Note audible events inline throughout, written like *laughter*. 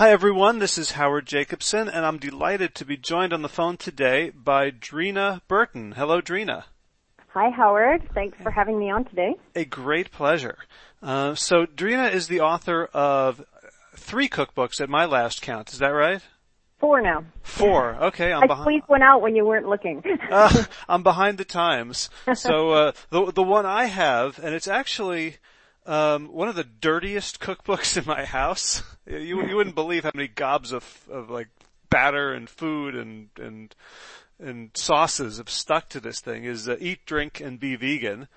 Hi everyone, this is Howard Jacobson and I'm delighted to be joined on the phone today by Dreena Burton. Hello Dreena. Hi Howard, thanks for having me on today. A great pleasure. Uh, so Dreena is the author of three cookbooks at my last count, is that right? Four now. Four. Okay, I'm I behind. squeezed one out when you weren't looking. *laughs* *laughs* uh, I'm behind the times. So uh, the the one I have, and it's actually um, one of the dirtiest cookbooks *laughs* in my house. You you wouldn't believe how many gobs of of like batter and food and and and sauces have stuck to this thing. Is uh, Eat, Drink, and Be Vegan.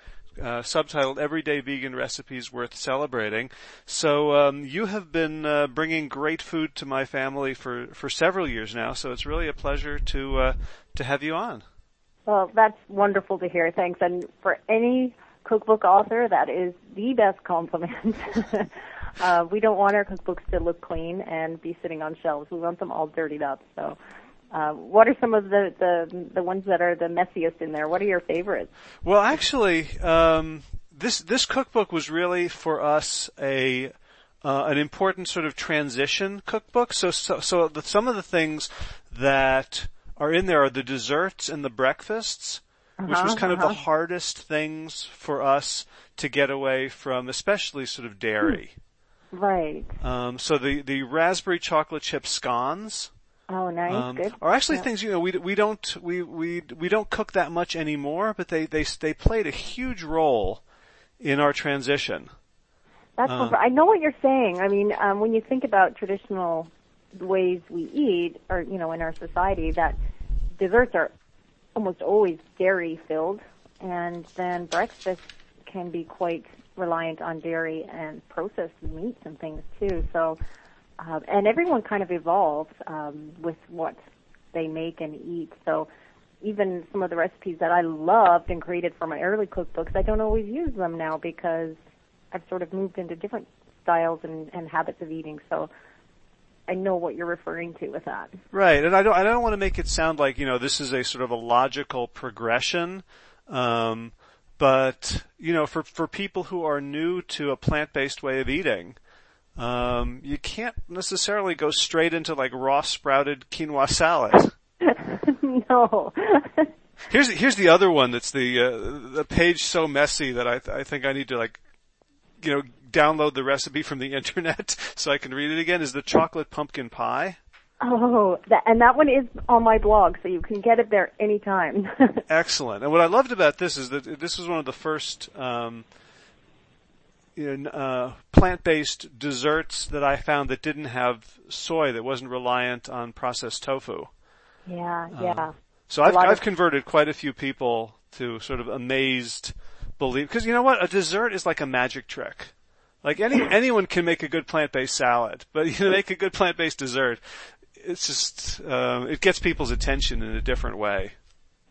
Uh, subtitled "Everyday Vegan Recipes Worth Celebrating." So um, you have been uh, bringing great food to my family for for several years now. So it's really a pleasure to uh, to have you on. well, that's wonderful to hear. Thanks. And for any cookbook author, that is the best compliment. *laughs* uh, we don't want our cookbooks to look clean and be sitting on shelves. We want them all dirtied up. So. Uh, what are some of the, the the ones that are the messiest in there? What are your favorites? Well, actually, um, this this cookbook was really for us a uh, an important sort of transition cookbook. So so, so the, some of the things that are in there are the desserts and the breakfasts, which was Uh-huh, kind of the uh-huh. hardest things for us to get away from, especially sort of dairy. Right. Um, so the the raspberry chocolate chip scones. Oh, nice. Um, Good. are actually Yeah. things you know we we don't we we we don't cook that much anymore, but they they they played a huge role in our transition. That's Uh. I know what you're saying. I mean, um, when you think about traditional ways we eat, or you know, in our society, that desserts are almost always dairy filled, and then breakfast can be quite reliant on dairy and processed meats and things too. So, uh, and everyone kind of evolves um, with what they make and eat. So. Even some of the recipes that I loved and created for my early cookbooks, I don't always use them now because I've sort of moved into different styles and, and habits of eating. So I know what you're referring to with that. Right, and I don't I don't want to make it sound like you know this is a sort of a logical progression. Um, but you know, for for people who are new to a plant-based way of eating, um, you can't necessarily go straight into like raw sprouted quinoa salad. *laughs* no. Here's here's the other one that's the uh, the page so messy that I I think I need to like you know download the recipe from the *laughs* internet so I can read it again. Is the chocolate pumpkin pie? oh, that, and that one is on my blog, so you can get it there anytime. *laughs* Excellent. And what I loved about this is that this was one of the first um, you know, uh, plant-based desserts that I found that didn't have soy, that wasn't reliant on processed tofu. yeah, yeah. So A I've, I've of- converted quite a few people to sort of amazed believe, because you know what? A dessert is like a magic trick. Like any, anyone can make a good plant-based salad, but *laughs* you know, make a good plant-based dessert, it's just, um, it gets people's attention in a different way.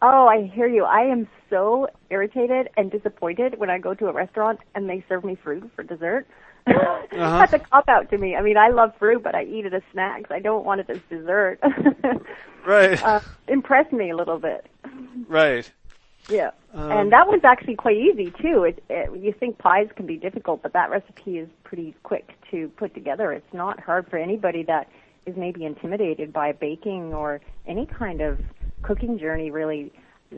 Oh, I hear you. I am so irritated and disappointed when I go to a restaurant and they serve me fruit for dessert. *laughs* That's a cop out to me. I mean, I love fruit, but I eat it as snacks. I don't want it as dessert. *laughs* Right. uh, impress me a little bit. right. Yeah. Um, and that one's actually quite easy too. It, it, you think pies can be difficult, but that recipe is pretty quick to put together. It's not hard for anybody that is maybe intimidated by baking or any kind of cooking journey. Really,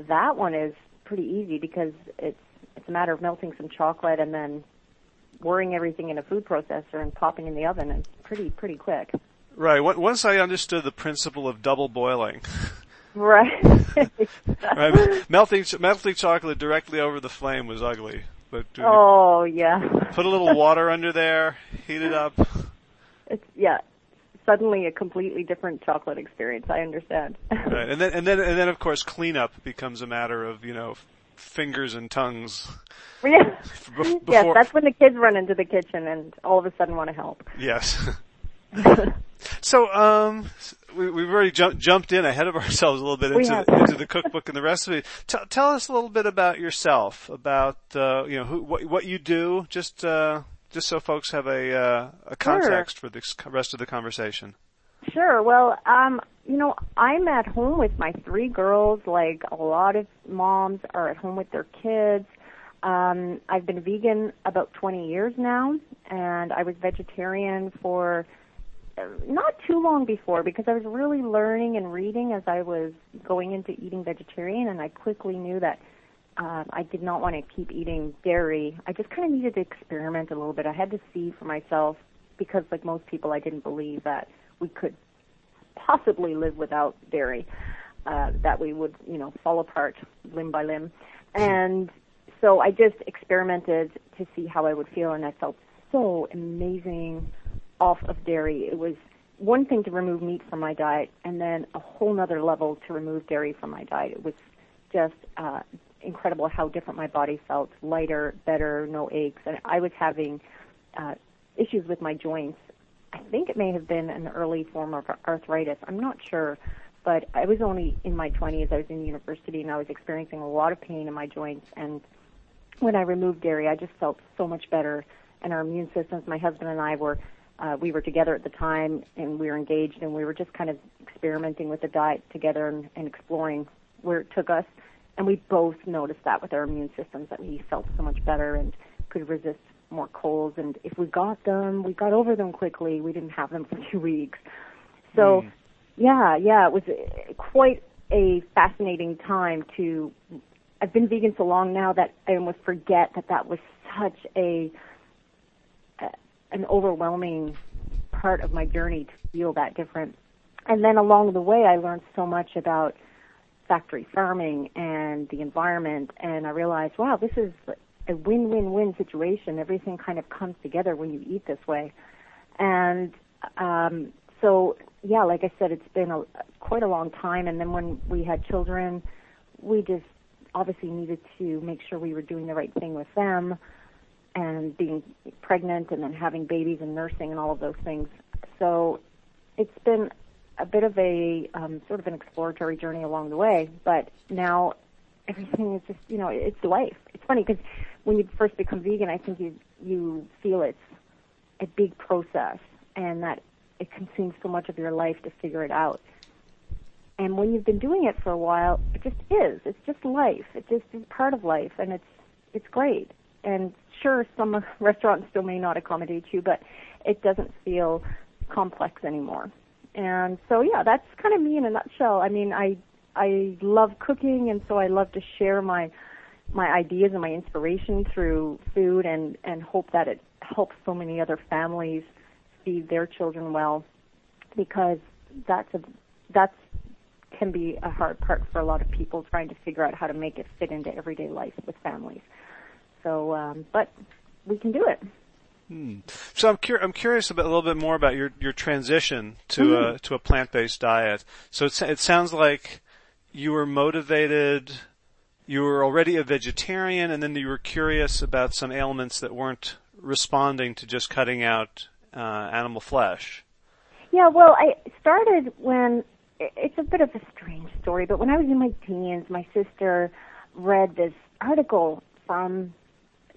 that one is pretty easy because it's it's a matter of melting some chocolate and then whirring everything in a food processor and popping in the oven. It's pretty pretty quick. Right. On- Once I understood the principle of double boiling, *laughs* Right. *laughs* right? melting melting chocolate directly over the flame was ugly, but oh yeah. put a little water under there, heat it up. It's yeah, suddenly a completely different chocolate experience. I understand. Right. And then and then and then of course cleanup becomes a matter of you know fingers and tongues. yeah. Bef- yes, that's when the kids run into the kitchen and all of a sudden want to help. Yes. *laughs* so um, we, we've already jumped jumped in ahead of *laughs* ourselves a little bit into the, into the cookbook and the recipe. T- tell us a little bit about yourself, about uh, you know who, what what you do, just uh, just so folks have a uh, a context for the rest of the conversation. Sure. Well, um, you know, I'm at home with my three girls, like a lot of moms are at home with their kids. Um, I've been vegan about 20 years now, and I was vegetarian for not too long before because I was really learning and reading as I was going into eating vegetarian, and I quickly knew that uh, I did not want to keep eating dairy. I just kind of needed to experiment a little bit. I had to see for myself because, like most people, I didn't believe that we could possibly live without dairy. Uh, that we would, you know, fall apart limb by limb, and so I just experimented to see how I would feel, and I felt so amazing off of dairy. It was one thing to remove meat from my diet, and then a whole nother level to remove dairy from my diet. It was just uh, incredible how different my body felt, lighter, better, no aches, and I was having uh, issues with my joints. I think it may have been an early form of arthritis. I'm not sure, but I was only in my 20s. I was in university, and I was experiencing a lot of pain in my joints. And when I removed dairy, I just felt so much better. And our immune systems, my husband and I were, uh, we were together at the time, and we were engaged, and we were just kind of experimenting with the diet together and, and exploring where it took us. And we both noticed that with our immune systems that we felt so much better and could resist more colds. And if we got them, we got over them quickly. We didn't have them for *laughs* two weeks. So, mm. yeah, yeah, it was quite a fascinating time to. I've been vegan so long now that I almost forget that that was such a, a an overwhelming part of my journey to feel that different. And then along the way, I learned so much about factory farming and the environment, and I realized, wow, this is a win-win-win situation. Everything kind of comes together when you eat this way, and um, so yeah, like I said, it's been a, quite a long time. And then when we had children, we just obviously needed to make sure we were doing the right thing with them, and being pregnant, and then having babies and nursing and all of those things. So it's been a bit of a um, sort of an exploratory journey along the way, but now everything is just you know it's life. It's funny because when you first become vegan, I think you you feel it's a big process and that it consumes so much of your life to figure it out. And when you've been doing it for a while, it just is. It's just life. It just is part of life, and it's it's great. And sure, some restaurants still may not accommodate you, but it doesn't feel complex anymore. And so yeah, that's kind of me in a nutshell. I mean, I I love cooking, and so I love to share my my ideas and my inspiration through food, and and hope that it helps so many other families feed their children well, because that's a that's can be a hard part for a lot of people trying to figure out how to make it fit into everyday life with families. So, um, but we can do it. Hmm. So I'm, cur- I'm curious about a little bit more about your, your transition to mm-hmm. a to a plant based diet. So it, it sounds like you were motivated. You were already a vegetarian, and then you were curious about some ailments that weren't responding to just cutting out uh, animal flesh. Yeah, well, I started when it's a bit of a strange story, but when I was in my teens, my sister read this article from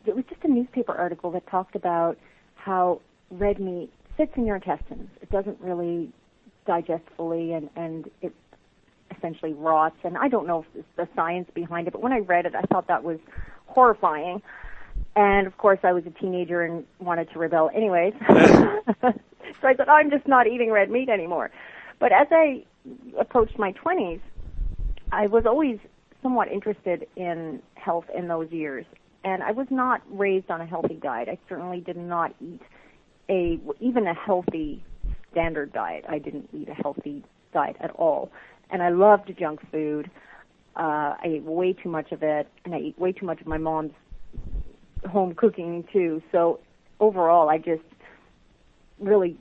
it was just a newspaper article that talked about how red meat sits in your intestines. It doesn't really digest fully and and it essentially rots. And I don't know if it's the science behind it, but when I read it, I thought that was horrifying. And of course, I was a teenager and wanted to rebel anyways. *laughs* so I said, I'm just not eating red meat anymore. But as I approached my 20s, I was always somewhat interested in health in those years. And I was not raised on a healthy diet. I certainly did not eat a, even a healthy standard diet. I didn't eat a healthy diet at all. And I loved junk food. Uh, I ate way too much of it, and I ate way too much of my mom's home cooking too. So overall, I just really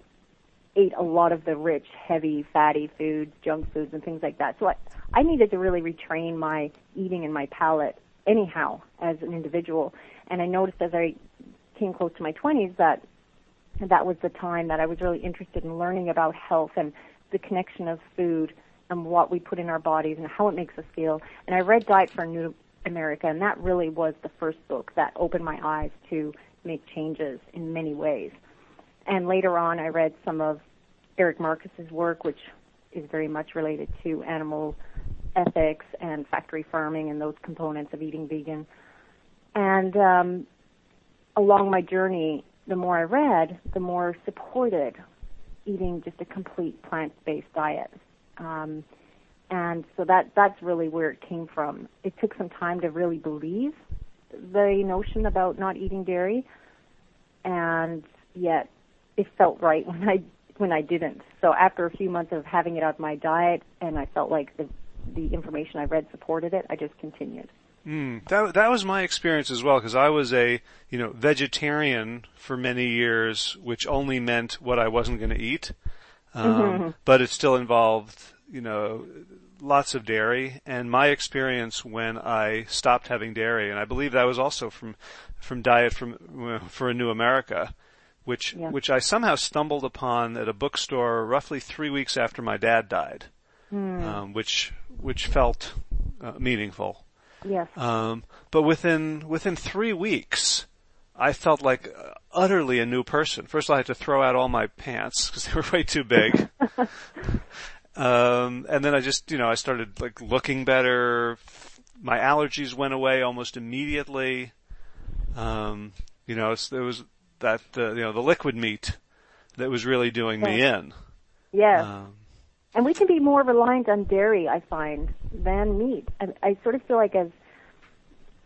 ate a lot of the rich, heavy, fatty foods, junk foods, and things like that. So I, I needed to really retrain my eating and my palate anyhow as an individual. And I noticed as I came close to my 20s that that was the time that I was really interested in learning about health and the connection of food and what we put in our bodies and how it makes us feel. And I read Diet for New America, and that really was the first book that opened my eyes to make changes in many ways. And later on, I read some of Erik Marcus's work, which is very much related to animal ethics and factory farming and those components of eating vegan. And um, along my journey, the more I read, the more supported eating just a complete plant-based diet. Um, and so that that's really where it came from. It took some time to really believe the notion about not eating dairy, and yet it felt right *laughs* when I when I didn't. So after a few months of having it out of my diet, and I felt like the the information I read supported it, I just continued. Mm, that that was my experience as well because I was a you know vegetarian for many years, which only meant what I wasn't going to eat, um, mm-hmm. but it still involved you know lots of dairy. And my experience when I stopped having dairy, and I believe that was also from from diet from for a new America, which yeah. which I somehow stumbled upon at a bookstore roughly three weeks after my dad died, mm. um, which which felt uh, meaningful. Yes. Um, but within within three weeks, I felt like utterly a new person. First, I had to throw out all my pants because they *laughs* were way too big. *laughs* um, and then I just, you know, I started like looking better. My allergies went away almost immediately. Um, you know, there was that, uh, you know, the liquid meat that was really doing me in. Yes. Um, and we can be more reliant on dairy, I find, than meat. I, I sort of feel like as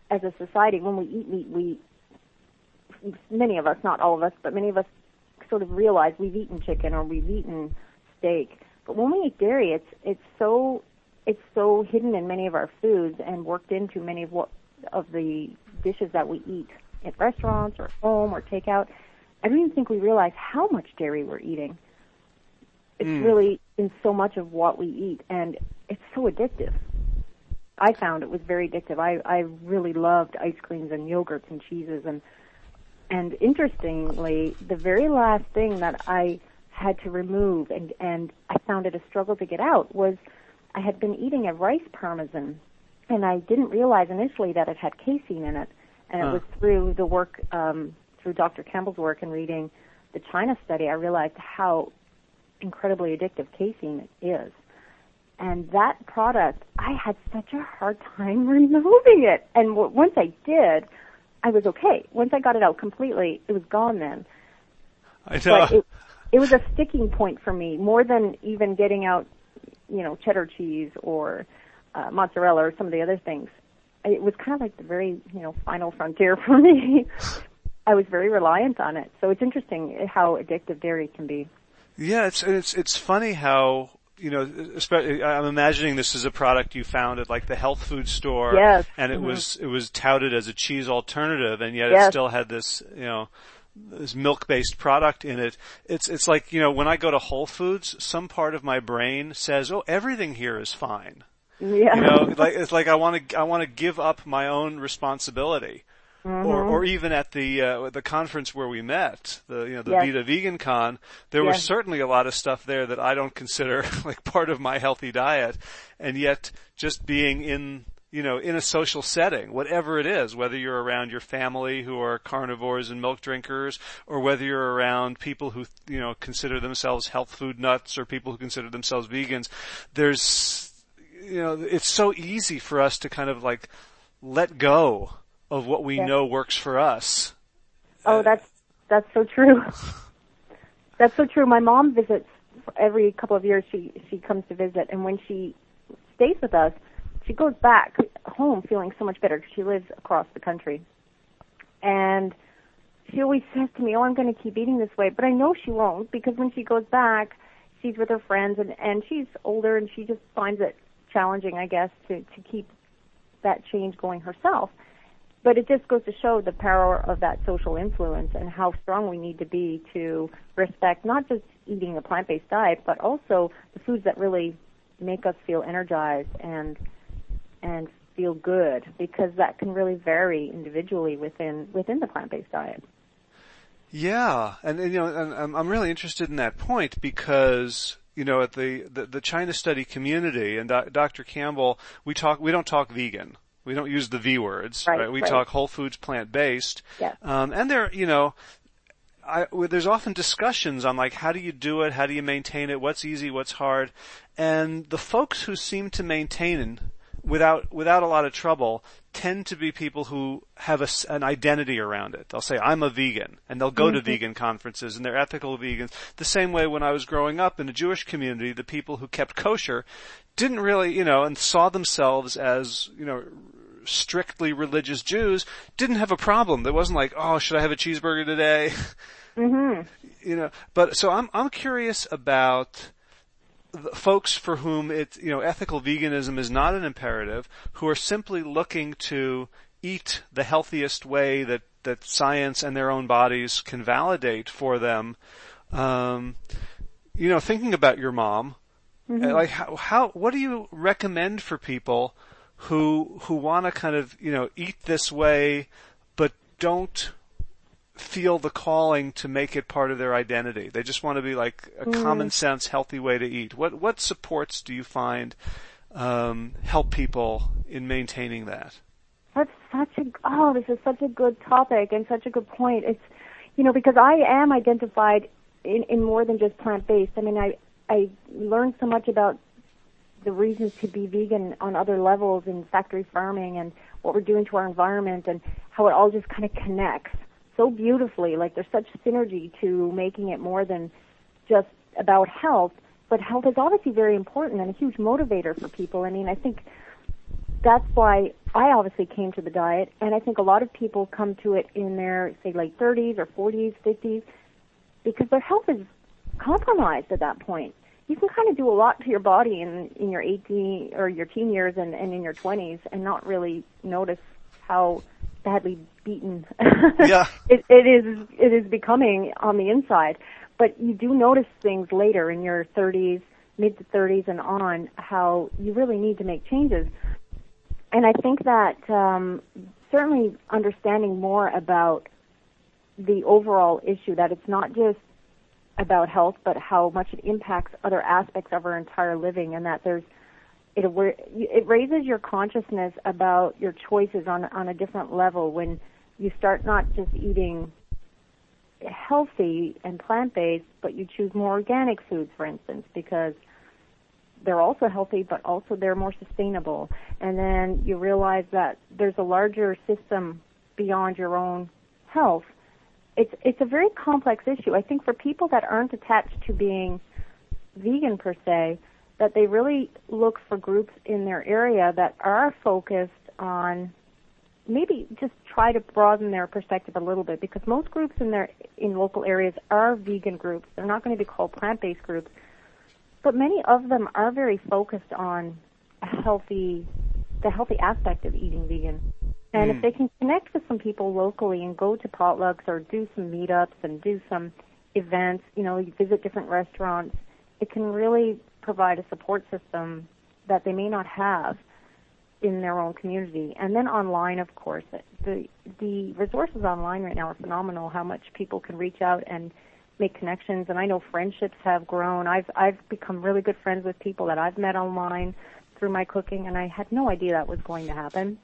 as a society, when we eat meat, we many of us, not all of us, but many of us, sort of realize we've eaten chicken or we've eaten steak. But when we eat dairy, it's it's so it's so hidden in many of our foods and worked into many of what of the dishes that we eat at restaurants or home or takeout. I don't even think we realize how much dairy we're eating. It's mm. really in so much of what we eat, and it's so addictive. I found it was very addictive. I I really loved ice creams and yogurts and cheeses and and interestingly, the very last thing that I had to remove and and I found it a struggle to get out was I had been eating a rice parmesan and I didn't realize initially that it had casein in it and huh. it was through the work um through Dr. Campbell's work and reading the China study I realized how incredibly addictive casein is. And that product, I had such a hard time *laughs* removing it. And w- once I did, I was okay. Once I got it out completely, it was gone then. I know. But it, it was a sticking point for me, more than even getting out, you know, cheddar cheese or uh, mozzarella or some of the other things. It was kind of like the very, you know, final frontier *laughs* for me. I was very reliant on it. So it's interesting how addictive dairy can be. Yeah, it's it's it's funny how you know, especially I'm imagining this is a product you found at like the health food store, yes. and it mm-hmm. was it was touted as a cheese alternative, and yet yes. it still had this, you know, this milk-based product in it. It's it's like you know, when I go to Whole Foods, some part of my brain says, "Oh, everything here is fine." Yeah. You know, *laughs* like it's like I want to I want to give up my own responsibility. Mm-hmm. Or, or even at the uh, the conference where we met, the you know the yes. Vida Vegan Con, there yes. was certainly a lot of stuff there that I don't consider *laughs* like part of my healthy diet, and yet just being in you know in a social setting, whatever it is, whether you're around your family who are carnivores and milk drinkers, or whether you're around people who you know consider themselves health food nuts or people who consider themselves vegans, there's you know it's so easy for us to kind of like let go of what we know works for us. Oh, that's that's so true. *laughs* that's so true. My mom visits every couple of years. She she comes to visit, and when she stays with us, she goes back home feeling so much better because she lives across the country. And she always says to me, "Oh, I'm going to keep eating this way," but I know she won't because when she goes back, she's with her friends, and and she's older, and she just finds it challenging, I guess, to to keep that change going herself but it just goes to show the power of that social influence and how strong we need to be to respect not just eating a plant-based diet, but also the foods that really make us feel energized and and feel good because that can really vary individually within within the plant-based diet. Yeah, and, and you know, and I'm really interested in that point because you know at the the, the China study community and Dr. Campbell, we talk we don't talk vegan we don't use the V words, right? right? We right. talk whole foods, plant based. Yeah. Um, and there, you know, I, there's often discussions on like how do you do it, how do you maintain it, what's easy, what's hard, and the folks who seem to maintain without without a lot of trouble tend to be people who have a, an identity around it. They'll say I'm a vegan and they'll go mm-hmm. to vegan conferences and they're ethical vegans. The same way when I was growing up in a Jewish community, the people who kept kosher didn't really, you know, and saw themselves as, you know, strictly religious Jews didn't have a problem. There wasn't like, oh, should I have a cheeseburger today? *laughs* Mm-hmm. You know, but so I'm I'm curious about folks for whom it, you know, ethical veganism is not an imperative, who are simply looking to eat the healthiest way that, that science and their own bodies can validate for them. Um, you know, thinking about your mom, mm-hmm. like how, how, what do you recommend for people who, who want to kind of, you know, eat this way, but don't feel the calling to make it part of their identity. They just want to be like a mm. common sense, healthy way to eat. What what supports do you find um, help people in maintaining that? That's such a oh, this is such a good topic and such a good point. It's you know because I am identified in, in more than just plant based. I mean, I I learned so much about the reasons to be vegan on other levels in factory farming and what we're doing to our environment and how it all just kind of connects so beautifully. Like there's such synergy to making it more than just about health, but health is obviously very important and a huge motivator for people. I mean, I think that's why I obviously came to the diet, and I think a lot of people come to it in their say late 30s or 40s, 50s, because their health is compromised at that point. You can kind of do a lot to your body in in your 18 or your teen years and, and in your 20s, and not really notice how badly beaten. *laughs* yeah. it, it is it is becoming on the inside, but you do notice things later in your 30s, mid to 30s, and on how you really need to make changes. And I think that um, certainly understanding more about the overall issue that it's not just about health, but how much it impacts other aspects of our entire living, and that there's it it raises your consciousness about your choices on on a different level when you start not just eating healthy and plant based, but you choose more organic foods, for instance, because they're also healthy, but also they're more sustainable. And then you realize that there's a larger system beyond your own health. It's it's a very complex issue. I think for people that aren't attached to being vegan per se, that they really look for groups in their area that are focused on maybe just try to broaden their perspective a little bit because most groups in their in local areas are vegan groups. They're not going to be called plant-based groups, but many of them are very focused on a healthy the healthy aspect of eating vegan. And mm. if they can connect with some people locally and go to potlucks or do some meetups and do some events, you know, visit different restaurants, it can really provide a support system that they may not have in their own community. And then online, of course, the the resources online right now are phenomenal. How much people can reach out and make connections, and I know friendships have grown. I've I've become really good friends with people that I've met online through my cooking, and I had no idea that was going to happen.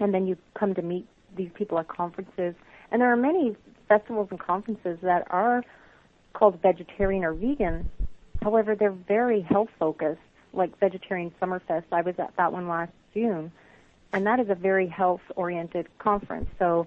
And then you come to meet these people at conferences, and there are many festivals and conferences that are called vegetarian or vegan, However, they're very health focused, like Vegetarian Summerfest. I was at that one last June, and that is a very health oriented conference. So,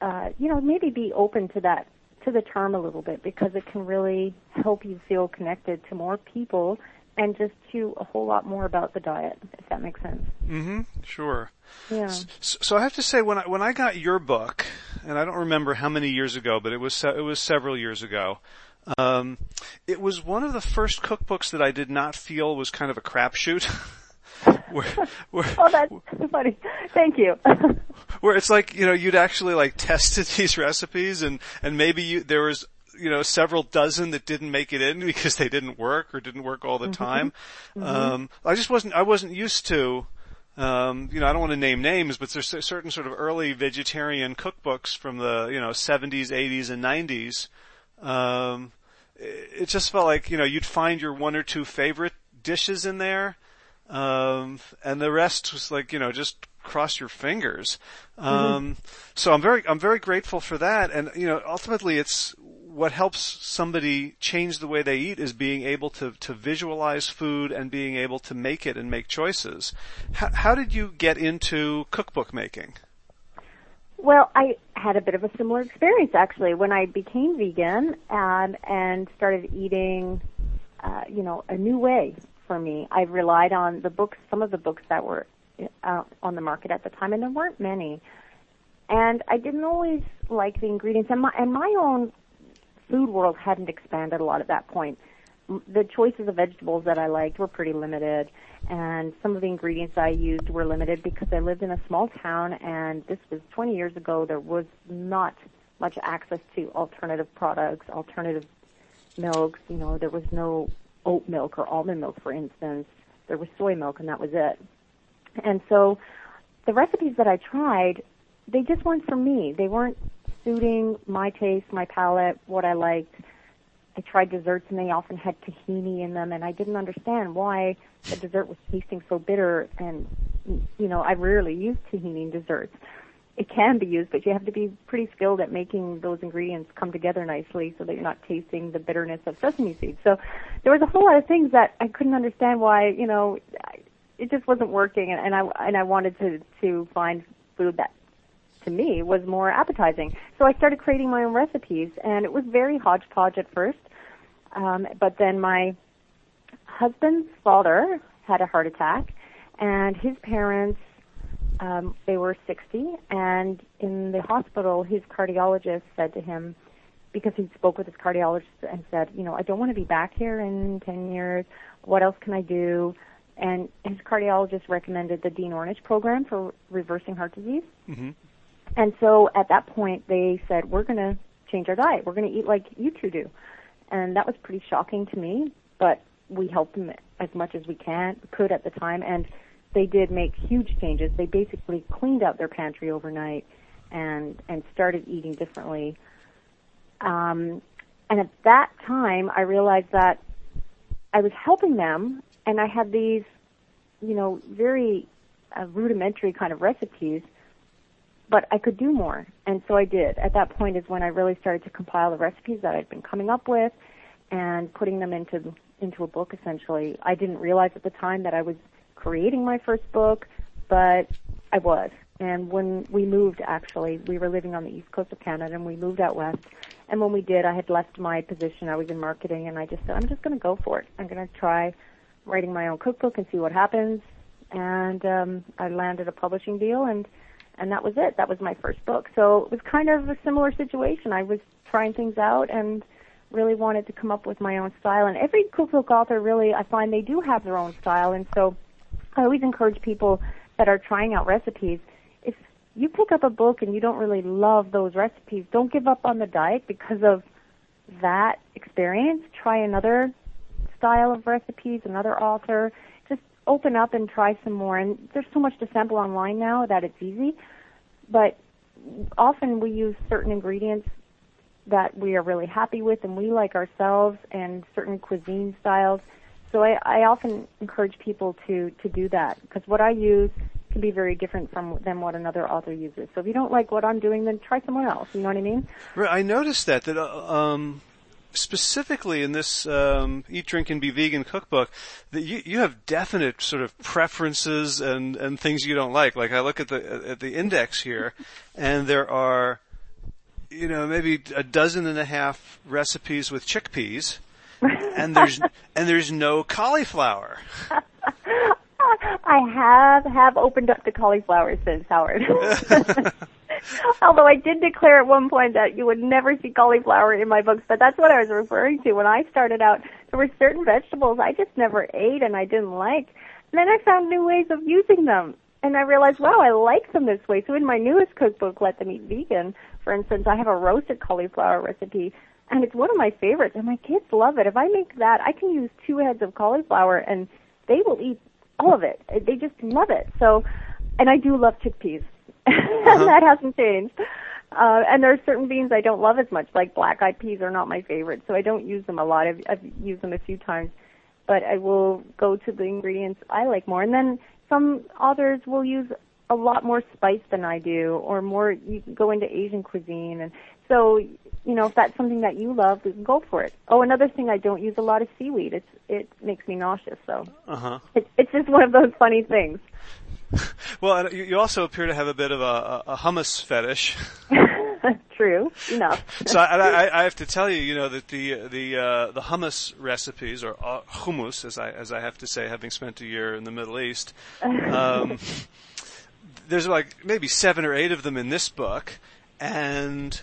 uh, you know, maybe be open to that, to the term a little bit because it can really help you feel connected to more people and just to a whole lot more about the diet, if that makes sense. Mm-hmm. Sure. Yeah. So, so I have to say, when I when I got your book, and I don't remember how many years ago, but it was it was several years ago. Um, it was one of the first cookbooks that I did not feel was kind of a crapshoot. *laughs* where, where, oh, that's funny. Thank you. *laughs* where it's like, you know, you'd actually like *laughs* tested these recipes and, and maybe you, there was, you know, several dozen that didn't make it in *laughs* because they didn't work or didn't work all the mm-hmm. time. Mm-hmm. Um, I just wasn't, I wasn't used to, um, you know, I don't want to name names, but there's certain sort of early vegetarian cookbooks from the, you know, 70s, 80s, and 90s um, it just felt like you know you'd find your one or two favorite dishes in there, um, and the rest was like you know just cross your fingers. Um, mm-hmm. So I'm very I'm very grateful for that, and you know ultimately it's what helps somebody change the way they eat is being able to, to visualize food and being able to make it and make choices. How, how did you get into cookbook making? Well, I had a bit of a similar experience actually when I became vegan um, and started eating, uh, you know, a new way for me. I relied on the books, some of the books that were uh, on the market at the time, and there weren't many. And I didn't always like the ingredients, and my and my own food world hadn't expanded a lot at that point. The choices of vegetables that I liked were pretty limited, and some of the ingredients I used were limited because I lived in a small town, and this was 20 years ago. There was not much access to alternative products, alternative milks. You know, there was no oat milk or almond milk, for instance. There was soy milk, and that was it. And so, the recipes that I tried, they just weren't for me. They weren't suiting my taste, my palate, what I liked. I tried desserts and they often had tahini in them and I didn't understand why the dessert was tasting so bitter and you know, I rarely use tahini in desserts. It can be used, but you have to be pretty skilled at making those ingredients come together nicely so that you're not tasting the bitterness of sesame seeds. So there was a whole lot of things that I couldn't understand why, you know, it just wasn't working and, and I and I wanted to to find food that to me was more appetizing. So I started creating my own recipes, and it was very hodgepodge at first. Um, but then my husband's father had a heart attack, and his parents um, they were 60, and in the hospital, his cardiologist said to him, because he spoke with his cardiologist and said, you know, I don't want to be back here in 10 years. What else can I do? And his cardiologist recommended the Dean Ornish program for reversing heart disease. Mm-hmm. And so at that point, they said, we're going to change our diet. We're going to eat like you two do. And that was pretty shocking to me, but we helped them as much as we can, could at the time. And they did make huge changes. They basically cleaned out their pantry overnight and, and started eating differently. Um, and at that time, I realized that I was helping them and I had these, you know, very uh, rudimentary kind of recipes but I could do more. And so I did. At that point is when I really started to compile the recipes that I'd been coming up with and putting them into into a book essentially. I didn't realize at the time that I was creating my first book, but I was. And when we moved actually, we were living on the east coast of Canada and we moved out west. And when we did, I had left my position. I was in marketing and I just said, I'm just going to go for it. I'm going to try writing my own cookbook and see what happens. And um I landed a publishing deal and and that was it. That was my first book. So it was kind of a similar situation. I was trying things out and really wanted to come up with my own style. And every cookbook author really, I find they do have their own style. And so I always encourage people that are trying out recipes, if you pick up a book and you don't really love those recipes, don't give up on the diet because of that experience. Try another style of recipes, another author, open up and try some more. And there's so much to sample online now that it's easy. But often we use certain ingredients that we are really happy with and we like ourselves and certain cuisine styles. So I, I often encourage people to, to do that because what I use can be very different from than what another author uses. So if you don't like what I'm doing, then try someone else. You know what I mean? Right. I noticed that that uh, um, specifically in this um, Eat, Drink, and Be Vegan cookbook, that you, you have definite sort of preferences and, and things you don't like. Like I look at the at the index here, and there are, you know, maybe a dozen and a half recipes with chickpeas, and there's *laughs* and there's no cauliflower. *laughs* I have have opened up the cauliflower since Howard. *laughs* *laughs* Although I did declare at one point that you would never see cauliflower in my books, but that's what I was referring to. When I started out, there were certain vegetables I just never ate and I didn't like. And then I found new ways of using them. And I realized, wow, I like them this way. So in my newest cookbook, Let Them Eat Vegan, for instance, I have a roasted cauliflower recipe and it's one of my favorites and my kids love it. If I make that, I can use two heads of cauliflower and they will eat all of it. They just love it. So, and I do love chickpeas. Uh-huh. *laughs* that hasn't changed. Uh, and there are certain beans I don't love as much, like black eyed peas are not my favorite, so I don't use them a lot. I've, I've used them a few times, but I will go to the ingredients I like more. And then some authors will use a lot more spice than I do, or more you go into Asian cuisine, and so you know, if that's something that you love, go for it. Oh, another thing, I don't use a lot of seaweed. It's it makes me nauseous. So Uh-huh. it, it's just one of those funny things. *laughs* Well, you also appear to have a bit of a, a hummus fetish. *laughs* True enough. *laughs* so I, I, I have to tell you, you know, that the the uh, the hummus recipes, or hummus, as I as I have to say, having spent a year in the Middle East, um, there's like maybe seven or eight of them in this book, and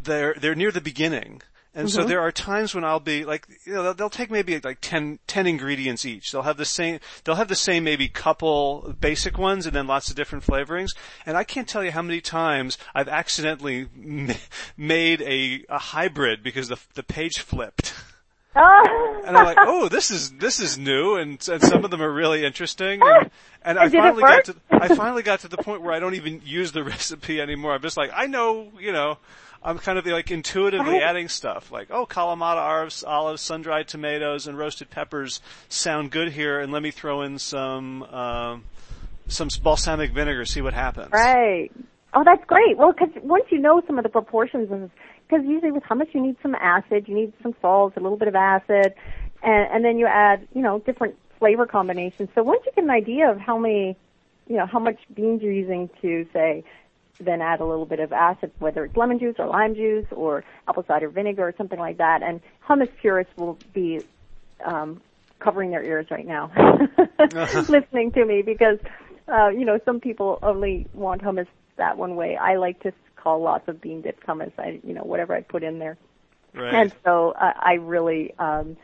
they're they're near the beginning. And so there are times when I'll be like, you know, they'll, they'll take maybe like 10, 10 ingredients each. They'll have the same, they'll have the same maybe couple basic ones and then lots of different flavorings. And I can't tell you how many times I've accidentally m- made a, a hybrid because the, the page flipped. Oh. *laughs* And I'm like, oh, this is this is new, and, and some of them are really interesting. And, and I *laughs* finally got to I finally got to the point where I don't even use the *laughs* recipe anymore. I'm just like, I know, you know, I'm kind of like intuitively adding stuff. Like, oh, Kalamata olives, olives, sun-dried tomatoes, and roasted peppers sound good here, and let me throw in some um, some balsamic vinegar, see what happens. Right. Oh, that's great. Well, because once you know some of the proportions, because usually with hummus you need some acid, you need some salt, a little bit of acid, and, and then you add, you know, different flavor combinations. So once you get an idea of how many, you know, how much beans you're using to say, then add a little bit of acid, whether it's lemon juice or lime juice or apple cider vinegar or something like that. And hummus purists will be um, covering their ears right now, *laughs* *laughs* listening to me because, uh, you know, some people only want hummus that one way. I like to call lots of bean dipped hummus. I, you know, whatever I put in there. Right. And so uh, I really, um,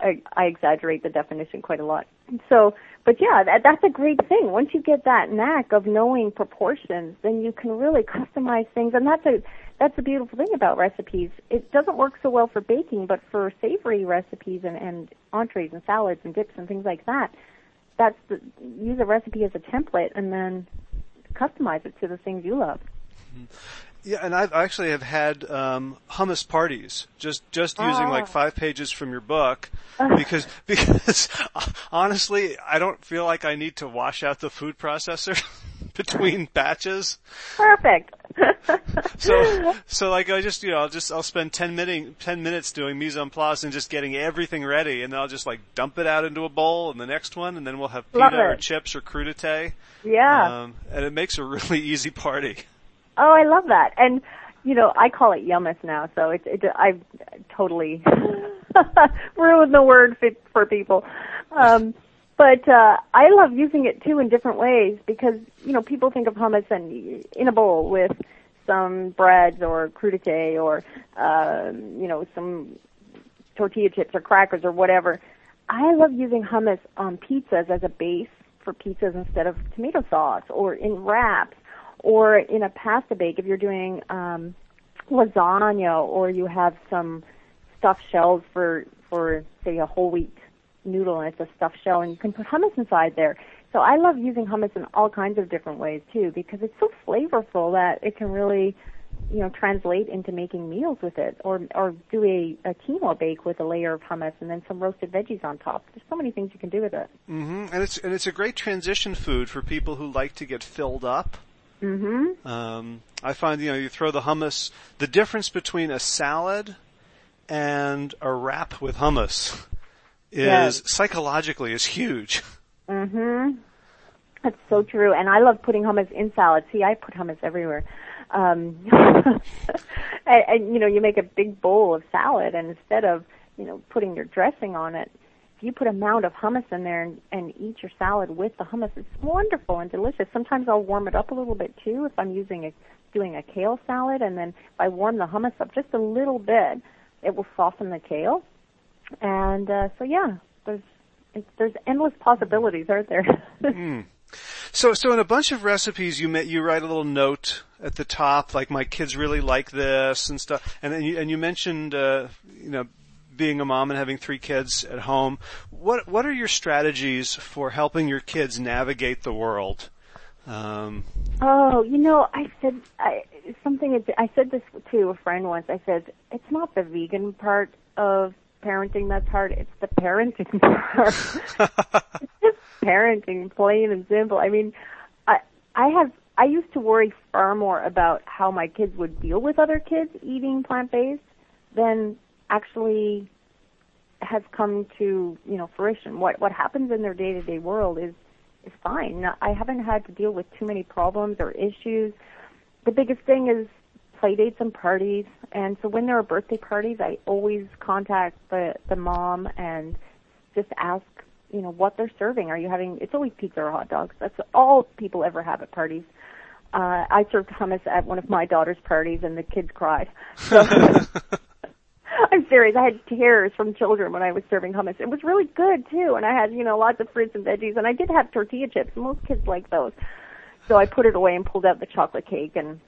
I, I exaggerate the definition quite a lot. So, but yeah, that, that's a great thing. Once you get that knack of knowing proportions, then you can really customize things, and that's a that's a beautiful thing about recipes. It doesn't work so well for baking, but for savory recipes and, and entrees and salads and dips and things like that, that's the, use a recipe as a template and then customize it to the things you love. Mm-hmm. Yeah, and I've actually have had um, hummus parties just just using Ah. like five pages from your book because *laughs* because honestly I don't feel like I need to wash out the food processor *laughs* between batches. Perfect. *laughs* So so like I just you know I'll just I'll spend ten minute ten minutes doing mise en place and just getting everything ready and then I'll just like dump it out into a bowl and the next one and then we'll have Love pita or chips or crudité. yeah. Um, and it makes a really easy party. Oh, I love that. And you know, I call it yummus now, so it's it, I've totally *laughs* ruined the word for, for people. Um, but uh, I love using it too in different ways because you know people think of hummus and in a bowl with some breads or crudité or um, you know some tortilla chips or crackers or whatever. I love using hummus on pizzas as a base for pizzas instead of tomato sauce or in wraps or in a pasta bake if you're doing um lasagna or you have some stuffed shells for for say a whole wheat noodle and it's a stuffed shell and you can put hummus inside there. So I love using hummus in all kinds of different ways too because it's so flavorful that it can really you know translate into making meals with it or or do a, a quinoa bake with a layer of hummus and then some roasted veggies on top. There's so many things you can do with it. hmm And it's and it's a great transition food for people who like to get filled up. Mhm. Um, I find you know you throw the hummus. The difference between a salad and a wrap with hummus is Yes. psychologically is huge. Mhm. That's so true. And I love putting hummus in salad. See, I put hummus everywhere. Um, *laughs* and, and you know, you make a big bowl of salad, and instead of you know putting your dressing on it, you put a mound of hummus in there and, and eat your salad with the hummus, it's wonderful and delicious. Sometimes I'll warm it up a little bit too if I'm using a doing a kale salad, and then if I warm the hummus up just a little bit, it will soften the kale. And uh, so yeah, there's there's endless possibilities, aren't there? *laughs* So so in a bunch of recipes you ma- you write a little note at the top like my kids really like this and stuff. And then you, and you mentioned uh, you know being a mom and having three kids at home. What what are your strategies for helping your kids navigate the world? Um, Oh, you know, I said I, something. I said this to a friend once. I said it's not the vegan part of parenting that's hard. It's the parenting *laughs* part. it's just parenting, plain and simple. I mean, I I have I used to worry far more about how my kids would deal with other kids eating plant-based than actually has come to you know fruition. What what happens in their day-to-day world is is fine. I haven't had to deal with too many problems or issues. The biggest thing is play dates and parties. And so when there are birthday parties, I always contact the the mom and just ask, you know, what they're serving. Are you having? It's always pizza or hot dogs. That's all people ever have at parties. Uh, I served hummus at one of my daughter's parties, and the kids cried. *laughs* So, I'm. I had tears from children when I was serving hummus. It was really good too, and I had you know lots of fruits and veggies, and I did have tortilla chips. Most kids like those, so I put it away and pulled out the chocolate cake and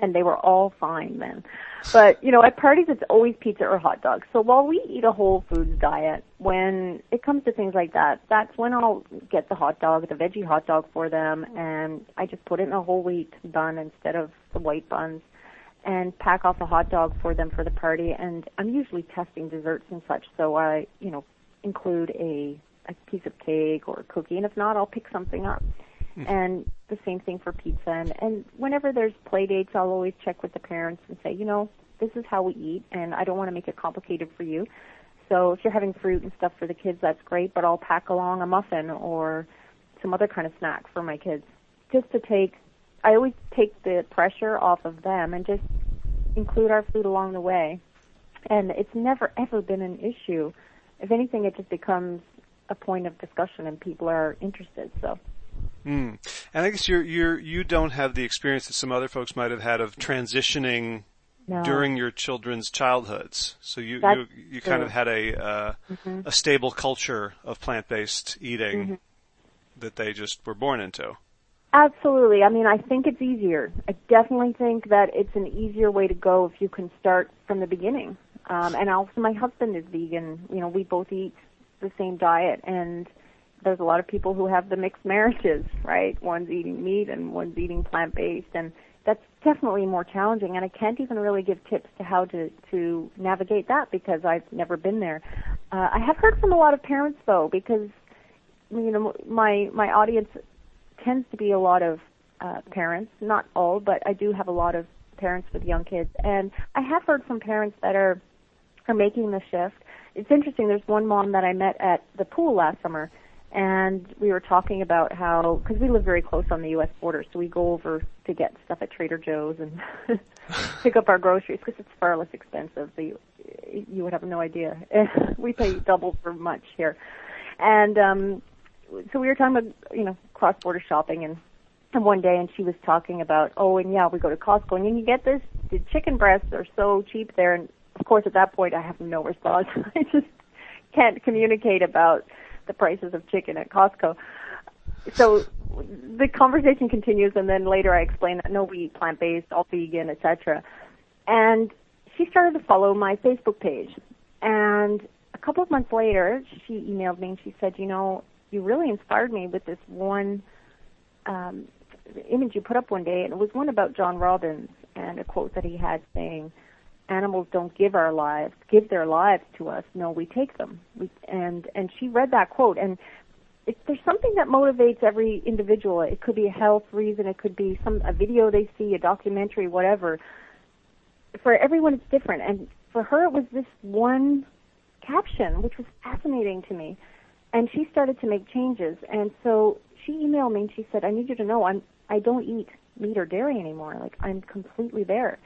and they were all fine then. But, you know, at parties it's always pizza or hot dogs. So while we eat a whole foods diet, when it comes to things like that, that's when I'll get the hot dog, the veggie hot dog for them, and I just put it in a whole wheat bun instead of the white buns and pack off a hot dog for them for the party. And I'm usually testing desserts and such, so I, you know, include a, a piece of cake or a cookie, and if not, I'll pick something up. Mm-hmm. And the same thing for pizza. And, and whenever there's play dates, I'll always check with the parents and say, you know, this is how we eat, and I don't want to make it complicated for you. So if you're having fruit and stuff for the kids, that's great, but I'll pack along a muffin or some other kind of snack for my kids. Just to take, I always take the pressure off of them and just include our food along the way. And it's never ever been an issue. If anything, it just becomes a point of discussion and people are interested. So Mm. And I guess you're you're you don't have the experience that some other folks might have had of transitioning no. during your children's childhoods. So you That's you you kind of had a uh, mm-hmm. a stable culture of plant based eating mm-hmm. that they just were born into. Absolutely. I mean, I think it's easier. I definitely think that it's an easier way to go if you can start from the beginning. Um, and also, my husband is vegan. You know, we both eat the same diet, and there's a lot of people who have the mixed marriages, right? One's eating meat and one's eating plant based, and that's definitely more challenging. And I can't even really give tips to how to to navigate that because I've never been there. Uh, I have heard from a lot of parents though, because you know my my audience tends to be a lot of uh, parents, not all, but I do have a lot of parents with young kids, and I have heard from parents that are are making the shift. It's interesting. There's one mom that I met at the pool last summer and we were talking about how because we live very close on the U.S. border, so we go over to get stuff at Trader Joe's and *laughs* pick up our groceries because it's far less expensive. So you, you would have no idea. *laughs* we pay double for much here, and um, so we were talking about you know cross border shopping and. And one day, and she was talking about, oh, and yeah, we go to Costco, and you get this. The chicken breasts are so cheap there, and of course, at that point, I have no response. *laughs* I just can't communicate about the prices of chicken at Costco. So the conversation continues, and then later I explain that no, we eat plant based, all vegan, etc. And she started to follow my Facebook page. And a couple of months later, she emailed me and she said, "You know, you really inspired me with this one um, image you put up one day, and it was one about John Robbins and a quote that he had saying, animals don't give our lives, give their lives to us. No, we take them. We, and and she read that quote, and if there's something that motivates every individual. It could be a health reason. It could be some a video they see, a documentary, whatever. For everyone, it's different. And for her, it was this one caption, which was fascinating to me. And she started to make changes. And so she emailed me and she said, "I need you to know I'm I don't eat meat or dairy anymore. Like I'm completely there."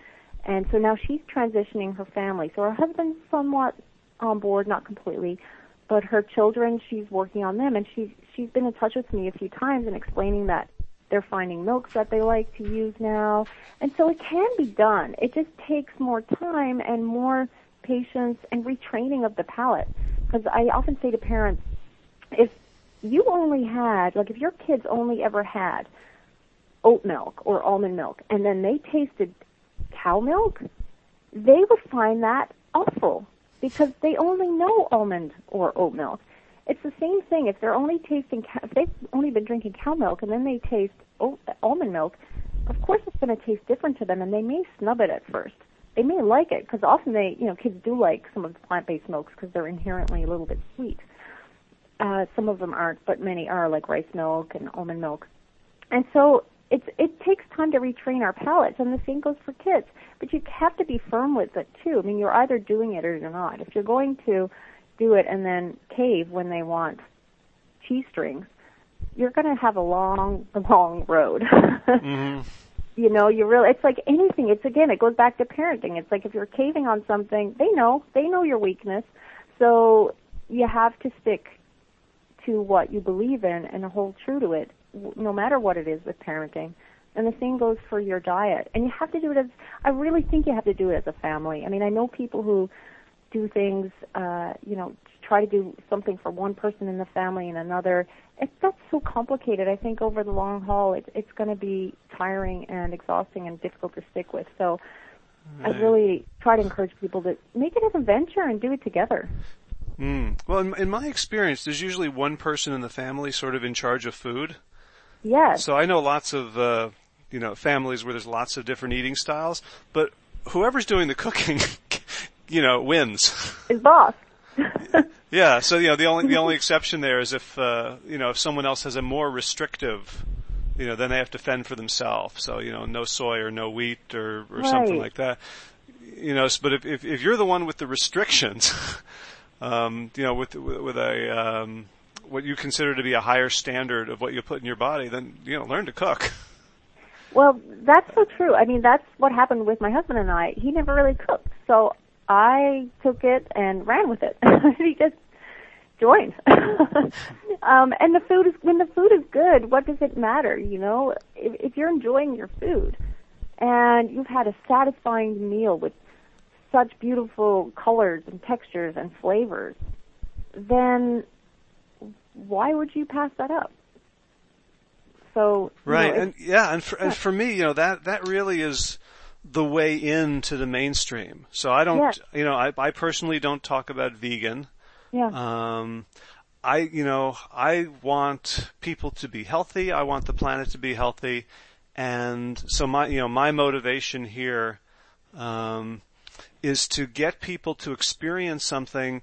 And so now she's transitioning her family. So her husband's somewhat on board, not completely, but her children, she's working on them, and she's she's been in touch with me a few times and explaining that they're finding milks that they like to use now, and so it can be done. It just takes more time and more patience and retraining of the palate. Because I often say to parents, if you only had, like, if your kids only ever had oat milk or almond milk, and then they tasted cow milk, they would find that awful because they only know almond or oat milk. It's the same thing. If they're only tasting, if they've only been drinking cow milk and then they taste almond milk, of course it's going to taste different to them, and they may snub it at first. They may like it because often they, you know, kids do like some of the plant-based milks because they're inherently a little bit sweet. Uh, some of them aren't, but many are, like rice milk and almond milk. And so it's it takes time to retrain our palates, and the same goes for kids. But you have to be firm with it too. I mean, you're either doing it or you're not. If you're going to do it and then cave when they want cheese strings, you're going to have a long, *laughs* long road. mm-hmm. *laughs* You know, you really, it's like anything. It's again, it goes back to parenting. It's like if you're caving on something, they know, they know your weakness. So you have to stick to what you believe in and hold true to it, no matter what it is with parenting. And the same goes for your diet. And you have to do it as, I really think you have to do it as a family. I mean, I know people who do things, uh, you know, try to do something for one person in the family and another. It, that's so complicated. I think over the long haul, it, it's going to be tiring and exhausting and difficult to stick with. So. I really try to encourage people to make it as a venture and do it together. Mm. Well, in, in my experience, there's usually one person in the family sort of in charge of food. Yes. So I know lots of, uh, you know, families where there's lots of different eating styles, but whoever's doing the cooking, *laughs* you know, wins. Is boss. *laughs* yeah. So you know, the only the only exception there is if uh, you know if someone else has a more restrictive, you know, then they have to fend for themselves. So you know, no soy or no wheat or or right. something like that. You know, but if, if if you're the one with the restrictions, *laughs* um, you know, with with a um, what you consider to be a higher standard of what you put in your body, then you know, learn to cook. *laughs* Well, that's so true. I mean, that's what happened with my husband and I. He never really cooked, so I took it and ran with it. *laughs* he just joined. *laughs* um, and the food is when the food is good, what does it matter? You know, if, if you're enjoying your food and you've had a satisfying meal with such beautiful colors and textures and flavors, then why would you pass that up? So right, know, and yeah, and for, and for me, you know that that really is the way into the mainstream. So I don't, yeah. you know, I, I personally don't talk about vegan. Yeah. Um, I, you know, I want people to be healthy. I want the planet to be healthy. And so my, you know, my motivation here, um, is to get people to experience something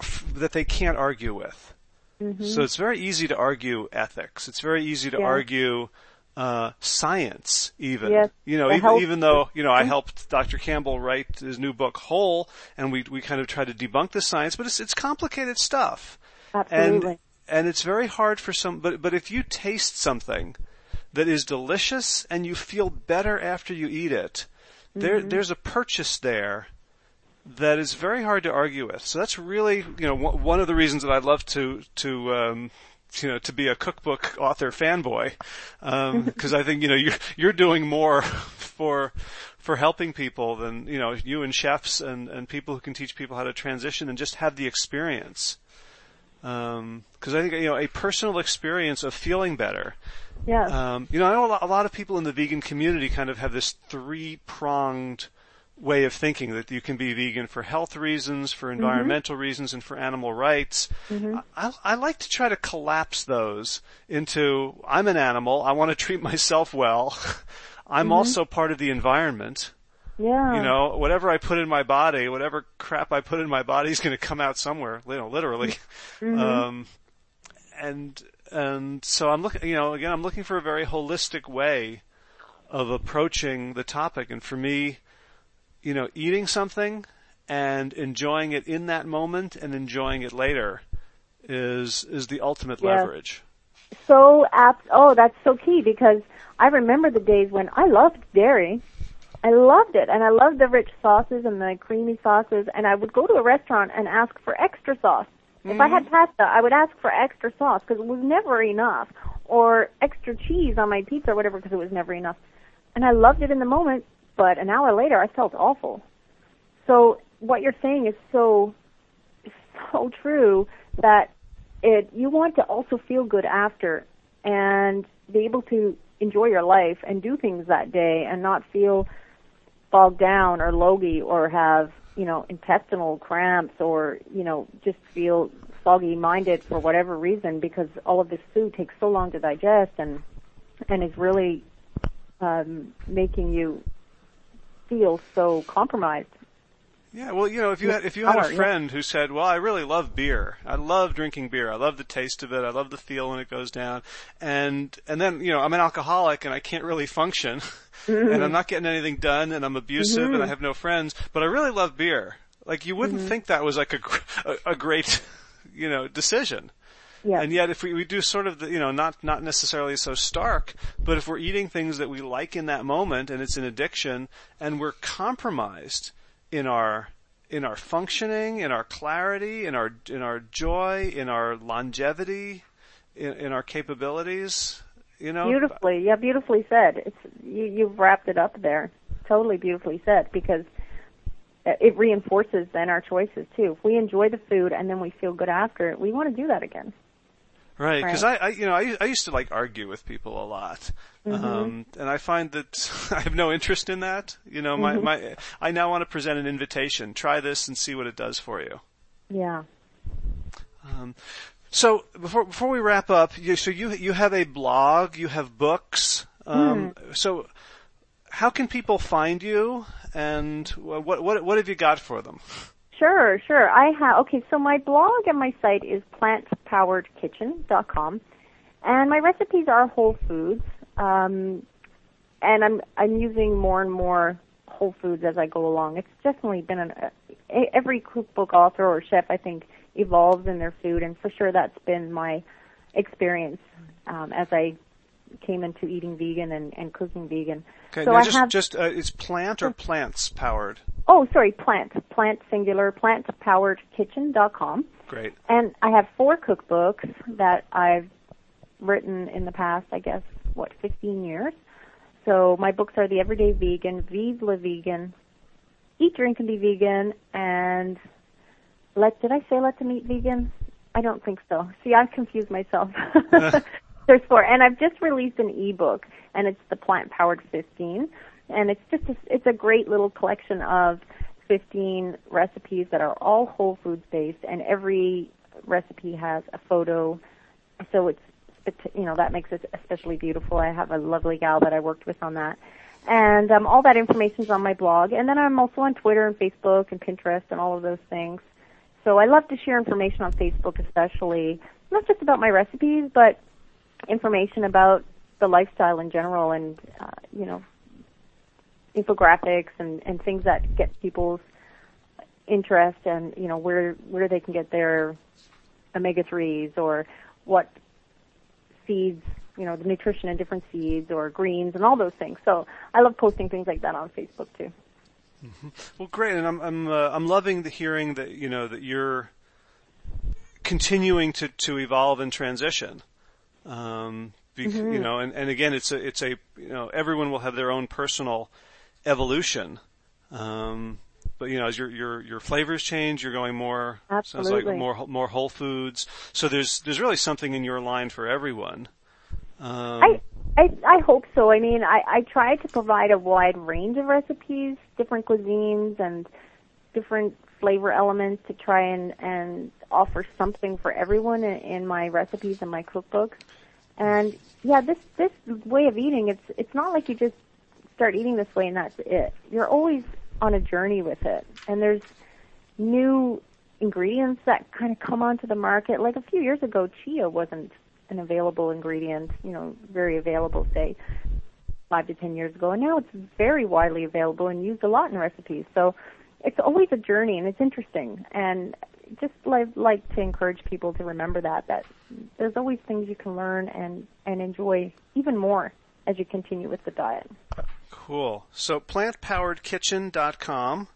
f- that they can't argue with. Mm-hmm. So it's very easy to argue ethics. It's very easy to yeah. argue uh, science even. Yes, you know, even, even though, you know, I helped Dr. Campbell write his new book Whole and we, we kind of try to debunk the science, but it's, it's complicated stuff. Absolutely. And, and it's very hard for some, but, but if you taste something that is delicious and you feel better after you eat it, mm-hmm. there, there's a purchase there that is very hard to argue with. So that's really, you know, one of the reasons that I'd love to, to, um, you know, to be a cookbook author fanboy, because um, *laughs* I think you know you're you're doing more for for helping people than you know you and chefs and and people who can teach people how to transition and just have the experience. Because um, I think you know a personal experience of feeling better. Yeah. Um, you know, I know a lot of people in the vegan community kind of have this three pronged way of thinking that you can be vegan for health reasons, for mm-hmm. environmental mm-hmm. reasons, and for animal rights. Mm-hmm. I, I, like to try to collapse those into I'm an animal. I want to treat myself well. *laughs* I'm mm-hmm. also part of the environment. Yeah. You know, whatever I put in my body, whatever crap I put in my body is going to come out somewhere, you know, literally. Mm-hmm. *laughs* Um, and, and so I'm looking, you know, again, I'm looking for a very holistic way of approaching the topic. And for me, you know, eating something and enjoying it in that moment and enjoying it later is is the ultimate yes. leverage. So apt. Oh, that's so key because I remember the days when I loved dairy. I loved it, and I loved the rich sauces and the creamy sauces. And I would go to a restaurant and ask for extra sauce. Mm-hmm. If I had mm-hmm. pasta, I would ask for extra sauce because it was never enough, or extra cheese on my pizza or whatever because it was never enough. And I loved it in the moment, but an hour later I felt awful. So what you're saying is so so true that it you want to also feel good after and be able to enjoy your life and do things that day and not feel bogged down or logy or have, you know, intestinal cramps or, you know, just feel foggy minded for whatever reason because all of this food takes so long to digest and and is really um, making you feel so compromised. Yeah, well, you know, if you had, if you had a friend who said, "Well, I really love beer. I love drinking beer. I love the taste of it. I love the feel when it goes down," and and then you know, I'm an alcoholic and I can't really function, Mm-hmm. *laughs* and I'm not getting anything done, and I'm abusive, and I have no friends, but I really love beer. Like you wouldn't Mm-hmm. think that was like a a, a great, *laughs* you know, decision. Yeah. And yet, if we, we do sort of the, you know, not, not necessarily so stark, but if we're eating things that we like in that moment and it's an addiction and we're compromised in our, in our functioning, in our clarity, in our, in our joy, in our longevity, in, in our capabilities, you know? Beautifully, yeah, beautifully said. It's you, you've wrapped it up there. Totally beautifully said because it reinforces then our choices too. If we enjoy the food and then we feel good after it, we want to do that again. Right, because Right. I, I, you know, I, I used to like argue with people a lot, Mm-hmm. um, and I find that *laughs* I have no interest in that. You know, Mm-hmm. my, my, I now want to present an invitation. Try this and see what it does for you. Yeah. So before before we wrap up, you, so you you have a blog, you have books. Um, Hmm. So how can people find you, and what what what have you got for them? Sure, sure. I have okay, so my blog and my site is plantpoweredkitchen.com and my recipes are whole foods. Um and I'm I'm using more and more whole foods as I go along. It's definitely been an uh, every cookbook author or chef I think evolves in their food and for sure that's been my experience um as I came into eating vegan and, and cooking vegan. Okay, so now I just have just uh, it's plant or plants powered. Oh, sorry, plant. Plant singular, plantpoweredkitchen.com. Great. And I have four cookbooks that I've written in the past, I guess, what, 15 years. So my books are The Everyday Vegan, Vive Le Vegan, Eat, Drink, and Be Vegan, and Let, did I say Let Them Eat Vegan? I don't think so. See, I've confused myself. *laughs* *laughs* There's four. And I've just released an ebook, and it's the Plant Powered 15. And it's just, a, it's a great little collection of 15 recipes that are all whole foods based, and every recipe has a photo. So it's, you know, that makes it especially beautiful. I have a lovely gal that I worked with on that. And um, all that information is on my blog. And then I'm also on Twitter and Facebook and Pinterest and all of those things. So I love to share information on Facebook, especially not just about my recipes, but information about the lifestyle in general, and uh, you know, infographics and, and things that get people's interest, and you know where where they can get their omega threes or what seeds, you know, the nutrition in different seeds or greens and all those things. So I love posting things like that on Facebook too. Well, great, and I'm I'm uh, I'm loving the hearing that you know that you're continuing to to evolve and transition. Um, bec- You know, and, and again, it's a it's a you know everyone will have their own personal evolution. Um, but you know, as your your your flavors change, you're going more sounds like more more whole foods. So there's there's really something in your line for everyone. Um, I, I I hope so. I mean, I I try to provide a wide range of recipes, different cuisines, and different flavor elements to try and and offer something for everyone in, in my recipes and my cookbooks. And yeah, this this way of eating, it's it's not like you just start eating this way and that's it. You're always on a journey with it, and there's new ingredients that kind of come onto the market. Like a few years ago, chia wasn't an available ingredient, you know, very available, say, five to ten years ago, and now it's very widely available and used a lot in recipes. So it's always a journey, and it's interesting. And just like like to encourage people to remember that that there's always things you can learn and and enjoy even more as you continue with the diet. Cool. So plantpoweredkitchen.com.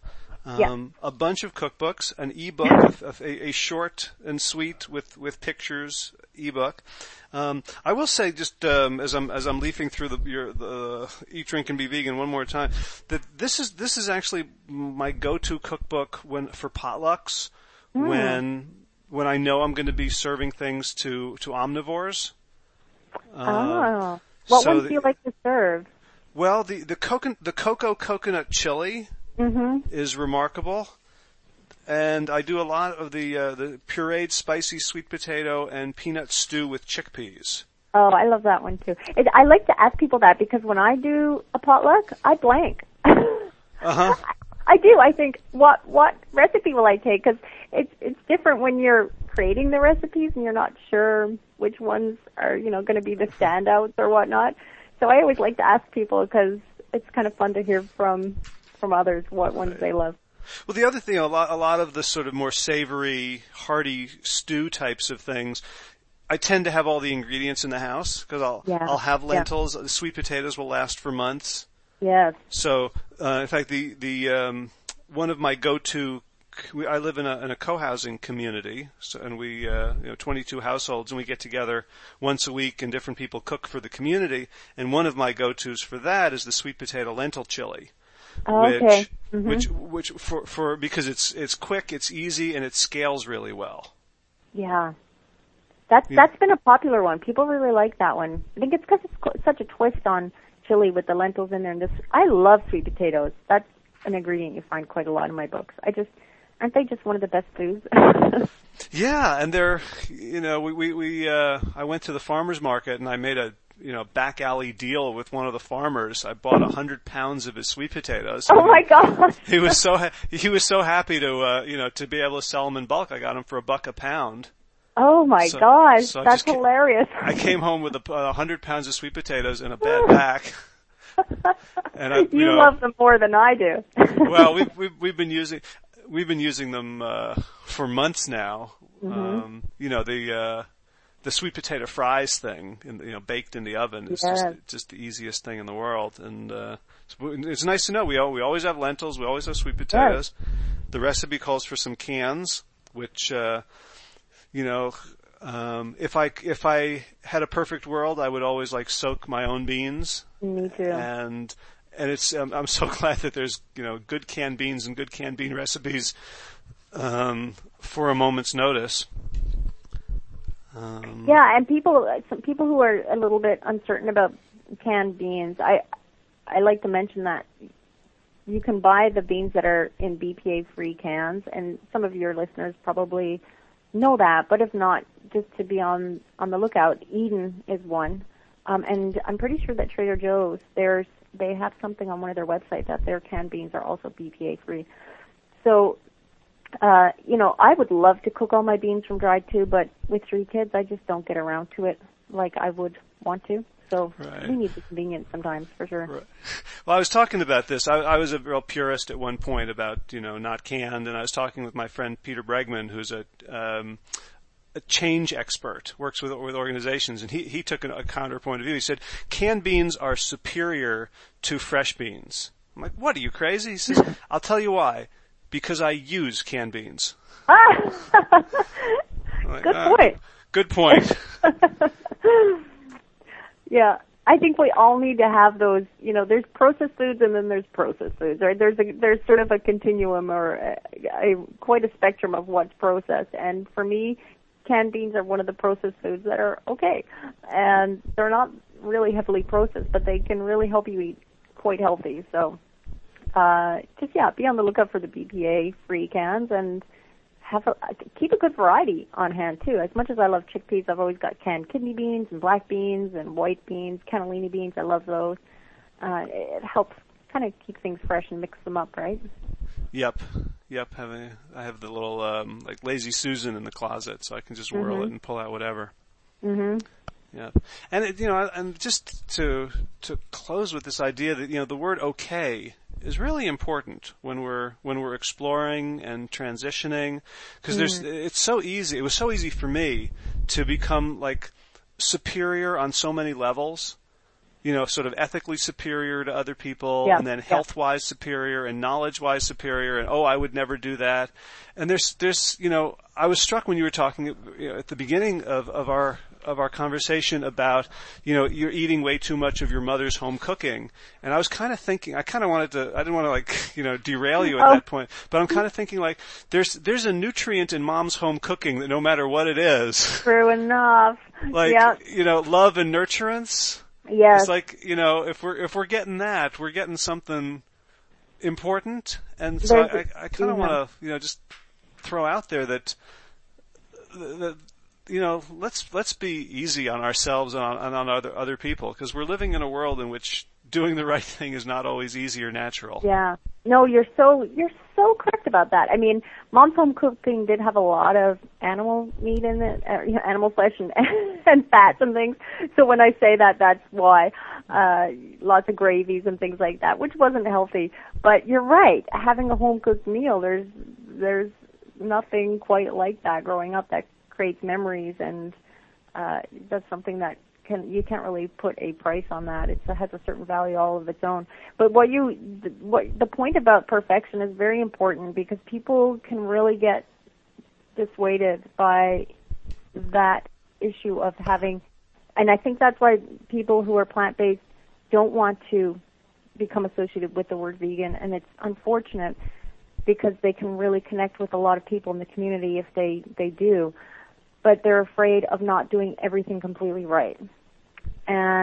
Um, Yeah. A bunch of cookbooks, an ebook, *laughs* of a, a short and sweet with, with pictures ebook. Um, I will say, just um, as I'm as I'm leafing through the, your, the Eat, Drink, and Be Vegan one more time, that this is this is actually my go-to cookbook when for potlucks when when I know I'm going to be serving things to to omnivores. oh, what so ones the- do you like to serve? Well, the the coconut the cocoa coconut chili Mm-hmm. is remarkable. And I do a lot of the uh, the pureed spicy sweet potato and peanut stew with chickpeas. Oh, I love that one too. It, I like to ask people that because when I do a potluck, I blank. *laughs* Uh huh. I do. I think what what recipe will I take? Because it's it's different when you're creating the recipes and you're not sure which ones are you know going to be the standouts or whatnot. So I always like to ask people because it's kind of fun to hear from from others what ones they love. Well, the other thing, a lot, a lot of the sort of more savory, hearty stew types of things, I tend to have all the ingredients in the house because I'll Yeah, I'll have lentils. The sweet potatoes will last for months. Yes. So, uh, in fact, the the um, one of my go-to. We, I live in a in a co-housing community, so, and we uh, you know 22 households, and we get together once a week, and different people cook for the community. And one of my go-tos for that is the sweet potato lentil chili, Oh, which okay. Mhm. which which for for because it's it's quick, it's easy, and it scales really well. Yeah. That's Yeah. that's been a popular one. People really like that one. I think it's because it's such a twist on chili with the lentils in there. And this, I love sweet potatoes. That's an ingredient you find quite a lot in my books. I just aren't they just one of the best foods? *laughs* Yeah, and they're, you know, we, we, we, uh, I went to the farmer's market and I made a, you know, back alley deal with one of the farmers. I bought a hundred pounds of his sweet potatoes. oh my god! He was so, ha- he was so happy to, uh, you know, to be able to sell them in bulk. I got them for a buck a pound. Oh my So- gosh, so that's just ca- hilarious. I came home with a, a hundred pounds of sweet potatoes in a bad *laughs* pack. And I, you, you know, love them more than I do. well, *laughs* we've, we've we've been using we've been using them uh, for months now. Um, you know the uh, the sweet potato fries thing, in, you know, baked in the oven is just just the easiest thing in the world, and uh, it's, it's nice to know we al- we always have lentils, we always have sweet potatoes. The recipe calls for some cans, which uh, you know. Um, if I if I had a perfect world, I would always like soak my own beans Me too. and and it's um, I'm so *laughs* glad that there's you know good canned beans and good canned bean recipes um, for a moment's notice. Um, Yeah, and people, some people who are a little bit uncertain about canned beans, I, I like to mention that you can buy the beans that are in BPA-free cans, and some of your listeners probably know that, but if not, just to be on on the lookout. Eden is one, um, and I'm pretty sure that Trader Joe's there's they have something on one of their websites that their canned beans are also BPA-free. So uh, you know, I would love to cook all my beans from dried too, but with three kids, I just don't get around to it like I would want to. So Right. we need the convenience sometimes, for sure. Right. Well, I was talking about this. I, I was a real purist at one point about you know not canned, and I was talking with my friend Peter Bregman, who's a um, a change expert, works with with organizations, and he he took an, a counterpoint of view. He said canned beans are superior to fresh beans. I'm like, what are you crazy? He says, *laughs* I'll tell you why. Because I use canned beans. *laughs* I'm like, Good "Ah, point. Good point. *laughs* Yeah, I think we all need to have those. You know, there's processed foods and then there's processed foods, right? There's a there's sort of a continuum or a, a quite a spectrum of what's processed. And for me, canned beans are one of the processed foods that are okay, and they're not really heavily processed, but they can really help you eat quite healthy. So, uh, just yeah, be on the lookout for the BPA free cans and have a, keep a good variety on hand too. As much as I love chickpeas, I've always got canned kidney beans and black beans and white beans, cannellini beans. I love those. Uh, it helps kind of keep things fresh and mix them up, right? Yep, yep. Having I have the little um, like lazy Susan in the closet, so I can just whirl it and pull out whatever. Mhm. Yep. And it, you know, and just to to close with this idea that you know the word okay is really important when we're when we're exploring and transitioning because there's it's so easy. It was so easy for me to become like superior on so many levels. You know, sort of ethically superior to other people, Yeah, and then yeah. health-wise superior, and knowledge-wise superior, and oh, I would never do that. And there's, there's, you know, I was struck when you were talking you know, at the beginning of, of our of our conversation about, you know, you're eating way too much of your mother's home cooking, and I was kind of thinking, I kind of wanted to, I didn't want to like, *laughs* you know, derail you at Oh. that point, but I'm kind of thinking like, there's there's a nutrient in mom's home cooking that no matter what it is, True enough. *laughs* like, yeah. you know, love and nurturance. Yes. It's like you know, if we're if we're getting that, we're getting something important, and so There's- I, I kind of want to you know just throw out there that that you know let's let's be easy on ourselves and on, and on other other people because we're living in a world in which doing the *laughs* right thing is not always easy or natural. Yeah. No, you're so you're so correct about that. I mean, mom's home cooking did have a lot of animal meat in it, uh, animal flesh and *laughs* and fats and things. So when I say that, that's why. Uh, lots of gravies and things like that, which wasn't healthy. But you're right. Having a home cooked meal, there's there's nothing quite like that growing up that creates memories and uh, that's something that can you can't really put a price on that. It has a certain value all of its own. But what you what the point about perfection is very important because people can really get dissuaded by that issue of having and I think that's why people who are plant based don't want to become associated with the word vegan and it's unfortunate because they can really connect with a lot of people in the community if they they do but they're afraid of not doing everything completely right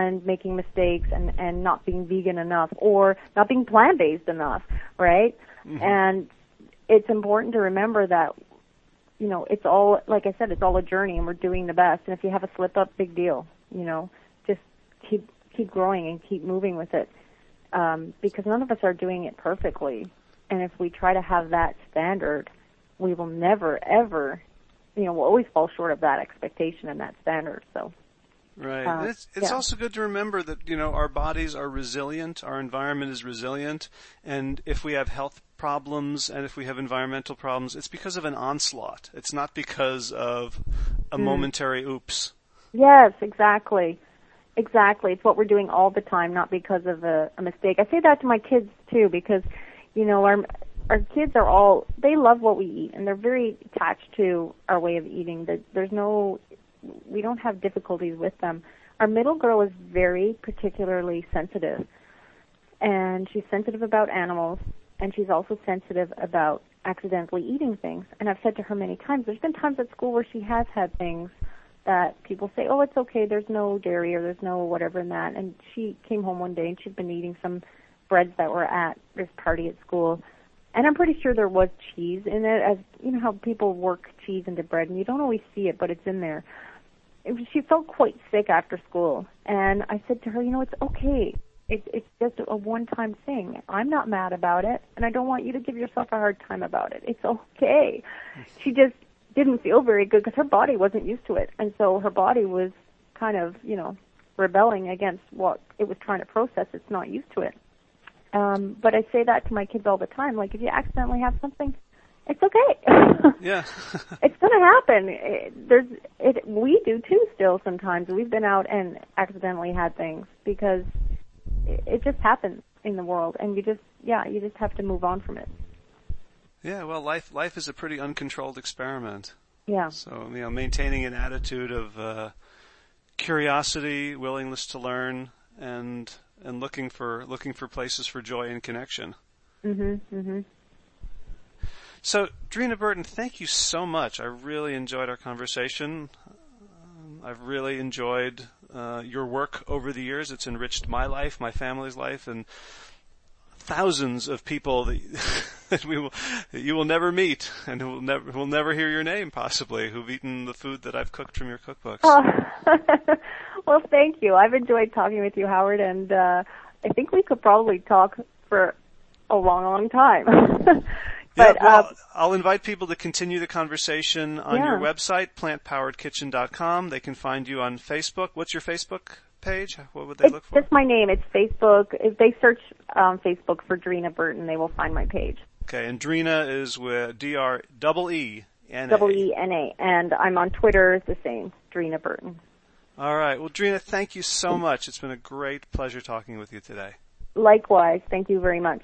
and making mistakes and and not being vegan enough or not being plant based enough right mm-hmm. and it's important to remember that you know it's all like i said it's all a journey and we're doing the best and if you have a slip up big deal you know just keep keep growing and keep moving with it um because none of us are doing it perfectly and if we try to have that standard we will never ever you know, will always fall short of that expectation and that standard. So. Right. Uh, it's it's yeah. also good to remember that, you know, our bodies are resilient, our environment is resilient, and if we have health problems and if we have environmental problems, it's because of an onslaught. It's not because of a mm. momentary oops. Yes, exactly. Exactly. It's what we're doing all the time, not because of a, a mistake. I say that to my kids too because, you know, our our kids are all they love what we eat and they're very attached to our way of eating. There's no we don't have difficulties with them. Our middle girl is very particularly sensitive. And she's sensitive about animals and she's also sensitive about accidentally eating things. And I've said to her many times, there's been times at school where she has had things that people say, "Oh, it's okay. There's no dairy or there's no whatever in that." And she came home one day and she'd been eating some breads that were at this party at school and I'm pretty sure there was cheese in it, as you know how people work cheese into bread, and you don't always see it, but it's in there. She felt quite sick after school, and I said to her, you know, it's okay. It, it's just a one-time thing. I'm not mad about it, and I don't want you to give yourself a hard time about it. It's okay. She just didn't feel very good because her body wasn't used to it, and so her body was kind of, you know, rebelling against what it was trying to process. It's not used to it. Um, but I say that to my kids all the time. Like, if you accidentally have something, it's okay. *laughs* yeah. *laughs* it's gonna happen. It, there's it. We do too. Still, sometimes we've been out and accidentally had things because it, it just happens in the world, and you just yeah, you just have to move on from it. Yeah. Well, life life is a pretty uncontrolled experiment. Yeah. So you know, maintaining an attitude of uh, curiosity, willingness to learn, and and looking for looking for places for joy and connection. Mhm. Mhm. So, Dreena Burton, thank you so much. I really enjoyed our conversation. I've really enjoyed uh, your work over the years. It's enriched my life, my family's life, and thousands of people that, *laughs* that we will, that you will never meet and who will never, will never hear your name possibly, who've eaten the food that I've cooked from your cookbooks. Oh. *laughs* well, thank you. I've enjoyed talking with you, Howard, and uh, I think we could probably talk for a long, long time. *laughs* but, yeah, well, uh, I'll invite people to continue the conversation on yeah. your website, plantpoweredkitchen.com. They can find you on Facebook. What's your Facebook page? What would they it's look for? Just my name. It's Facebook. If they search um, Facebook for Dreena Burton, they will find my page. Okay, and Dreena is with D R double E N A. Double E N A, and I'm on Twitter. It's the same, Dreena Burton. All right. Well, Dreena, thank you so much. It's been a great pleasure talking with you today. Likewise. Thank you very much.